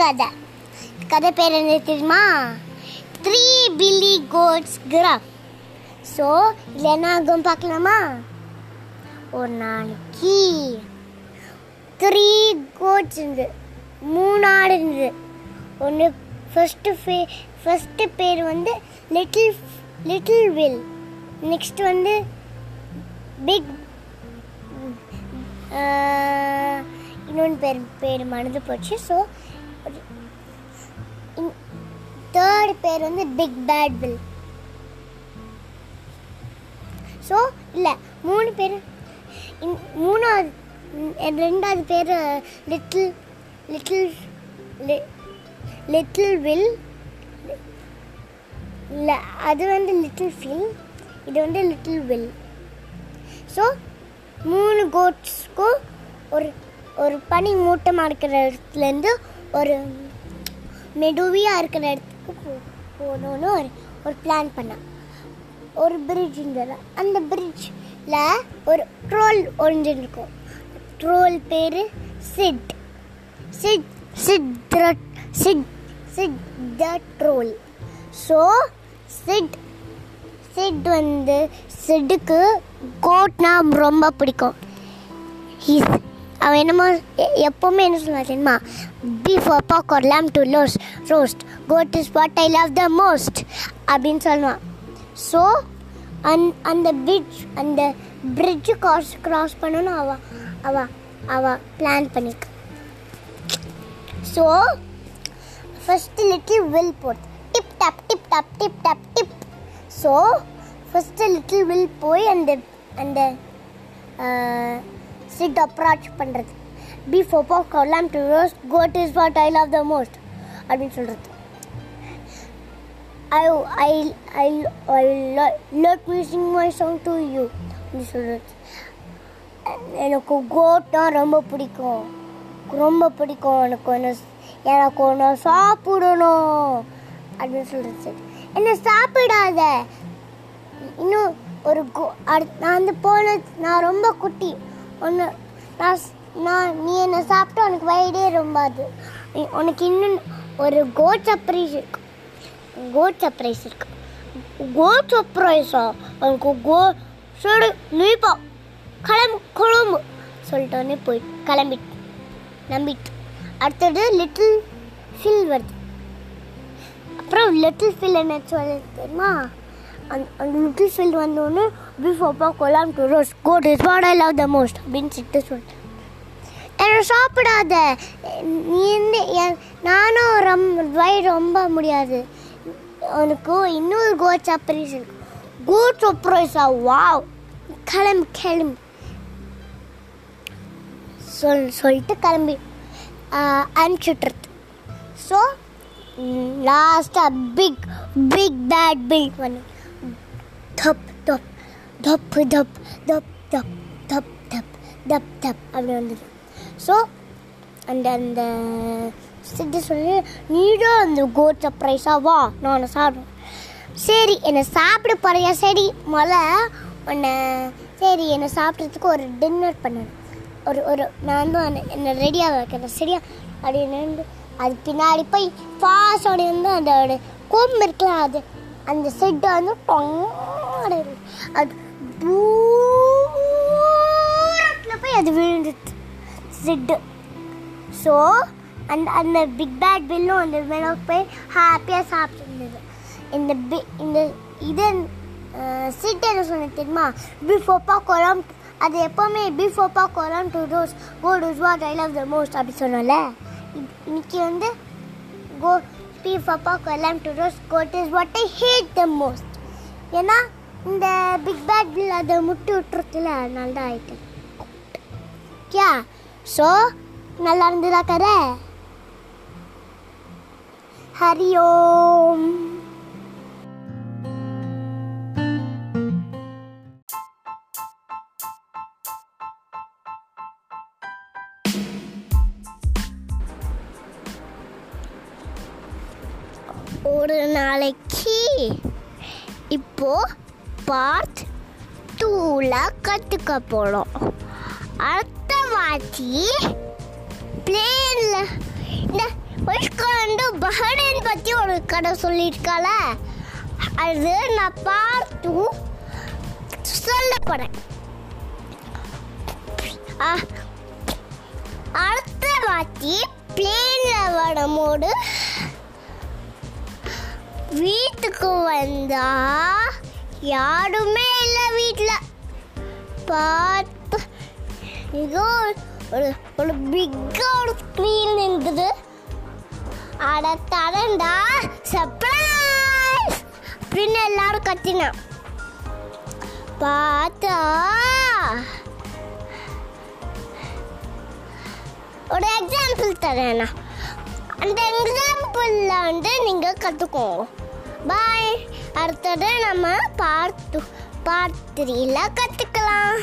கதை. கதை பேர் என்ன தெரியுமா? Three billy goats gruff so இதில் என்ன ஆகும் பார்க்கலாமா? ஒரு நாளைக்கு த்ரீ கோட்ஸ் இருந்து மூணு ஆடு இருந்தது. ஒன்று ஃபஸ்ட்டு ஃபே ஃபஸ்ட்டு பேர் வந்து லிட்டில் லிட்டில் வில் நெக்ஸ்ட் வந்து பிக் இன்னொன்று பேர் பேர் மறந்து போச்சு. ஸோ தேர்ட் பேர் வந்து பிக் பேட் வில் ஸோ இல்லை மூணு பேர் மூணாவது ரெண்டாவது பேர் லிட்டில் லிட்டில் லிட்டில் வில் இல்லை அது வந்து லிட்டில் ஃபில் இது வந்து லிட்டில் வில் ஸோ மூணு கோட்ஸ்க்கும் ஒரு ஒரு பனி மூட்டமாக இருக்கிற இடத்துலேருந்து ஒரு மெடுவியாக இருக்கிற இடத்து ஊருக்கு போ போகணும்னு ஒரு ஒரு பிளான் பண்ணான். ஒரு பிரிட்ஜ் இருந்தது அந்த பிரிட்ஜில் ஒரு ட்ரோல் ஒழிஞ்சிருக்கும் ட்ரோல் பேர் sit sit sit the sit sit the troll so sit sit வந்து சிட்டுக்கு கோட்னா ரொம்ப பிடிக்கும். He's அவன் என்னமோ எப்போவுமே என்ன சொல்லுவான் தெரியுமா? பீஃப் பாக் ஒரு lame to lose roast goat is what I love the most அப்படின்னு சொல்லுவான். ஸோ அந் அந்த பிரிட்ஜ் அந்த பிரிட்ஜ் கிராஸ் கிராஸ் பண்ணணும் அவ அவ அவ பிளான் பண்ணிக்க ஸோ ஃபஸ்ட்டு லிட்டில் வில் போட்டு tip tap tip tap tip tap tip so first little will போய் அந்த அந்த சிட் அப்ராச் பண்ணுறது பி ஃபோப்போ Kalam to rose goat is what I love the most அப்படின்னு சொல்கிறது I I I I let musing my song to you அப்படின்னு சொல்கிறது எனக்கு கோட்னா ரொம்ப பிடிக்கும். ரொம்ப பிடிக்கும் எனக்கு ஒன்று எனக்கு ஒன்று சாப்பிடணும். அப்படின்னு சொல்கிறது என்ன சாப்பிடாத? இன்னும் ஒரு கோ அடுத் நான் வந்து போன நான் ரொம்ப குட்டி. ஒன்று நான் நான் நீ என்னை சாப்பிட்டா உனக்கு வயதே ரொம்ப அது உனக்கு இன்னும் ஒரு கோட் சர்ப்ரைஸ் கோட் சர்ப்ரைஸ் இருக்கு கோட் சர்ப்ரைஸா அவனுக்கு கோ சரி நீப்பா கிளம்பு குழம்பு சொல்லிட்டோன்னே போய் கிளம்பிட்டு நம்பிட்டு. அடுத்தது லிட்டில் ஃபில் வருது அப்புறம் லிட்டில் ஃபில் என்ன சொல்லு தெரியுமா? அந்த அந்த லிட்டில் ஃபில் வந்தோடனே பிஃபோப்பா கொலாம் to rose goat is what I love the most அப்படின்னு சொல்லிட்டு சொல்லிட்டேன். என்ன சாப்பிடாத. நீ என்ன நானும் ரொம்ப வயிறு ரொம்ப முடியாது. அவனுக்கு இன்னொரு கோட் சர்ப்ரைஸ் இருக்கு. கோட் சர்ப்ரைஸா வாவ் கிளம்பு கிளம்பு. சொல் சொல்லிட்டு கிளம்பி. அனுப்பிச்சுட்றது ஸோ லாஸ்ட்டாக பிக் பிக் பேட் பில்ட் பண்ணு. தப் தப் தப்பு தப் தப் தப் தப் தப் தப் தப் அப்படி வந்துடும் ஸோ அந்த அந்த சித்தி சொல்லி நீடும் அந்த கோட் சர்ப்ரைஸாக வா நான் சாப்பிடுவேன் சரி என்னை சாப்பிட போறியா சரி? முதல்ல உன்னை சரி என்னை சாப்பிட்றதுக்கு ஒரு டின்னர் பண்ணணும். ஒரு ஒரு நான் வந்து என்னை ரெடியாக வைக்கிறேன் சரியா? அப்படின்னு அது பின்னாடி போய் ஃபாஸ்டோட வந்து அதோட கொம்பு இருக்குல்ல அது அந்த செட்டு வந்து டொங்கோட அது தூரத்தில் போய் அது விழுந்துட்டு செட்டு ஸோ அந்த அந்த பிக் பேட் பில்லும் அந்த மேலே போய் ஹாப்பியாக சாப்பிட்டுருந்தது. இந்த பி இந்த இது சிட் என்ன சொன்னது தெரியுமா? பிஃபோப்பா கொலம் அது எப்போவுமே பிஃபோப்பா கொலம் டூ ரோஸ் கோ two's what I love the most அப்படி சொன்னோம்ல இன்னைக்கு வந்து கோ பிஃபோப்பா கொலம் to rose goat is what I hate the most ஏன்னா இந்த பிக் பேட் பில் அதை முட்டு விட்டுருக்குல அதனால தான் ஆயிட்டு ஓகே ஸோ நல்லா இருந்ததா கதை? ஹரி ஓம் ஒரு நாளைக்கு இப்போ பார்ட் டூவில் கற்றுக்க போகிறோம் அடுத்த வாட்டி பிளேனில் இந்த வந்து பஹ்ரைன் பற்றி ஒரு கதை சொல்லியிருக்கால அது நான் பார்த்து சொல்ல போகிறேன் அடுத்த வாட்டி பிளேனில் வரும்போது வீட்டுக்கு வந்தா யாருமே இல்லை வீட்டில் பார்த்து இது ஒரு ஒரு பிக்கா ஒரு ஸ்க்ரீன் இருந்தது அட தரண்டா சர்ப்ரைஸ் அப்படின்னு எல்லாரும் கத்தினான் பார்த்தா ஒரு எக்ஸாம்பிள் தரேண்ணா அந்த எக்ஸாம்பிளில் வந்து நீங்கள் கற்றுக்கோங்க பாய் அடுத்தது நம்ம பார்த்து பார்ட் கற்றுக்கலாம்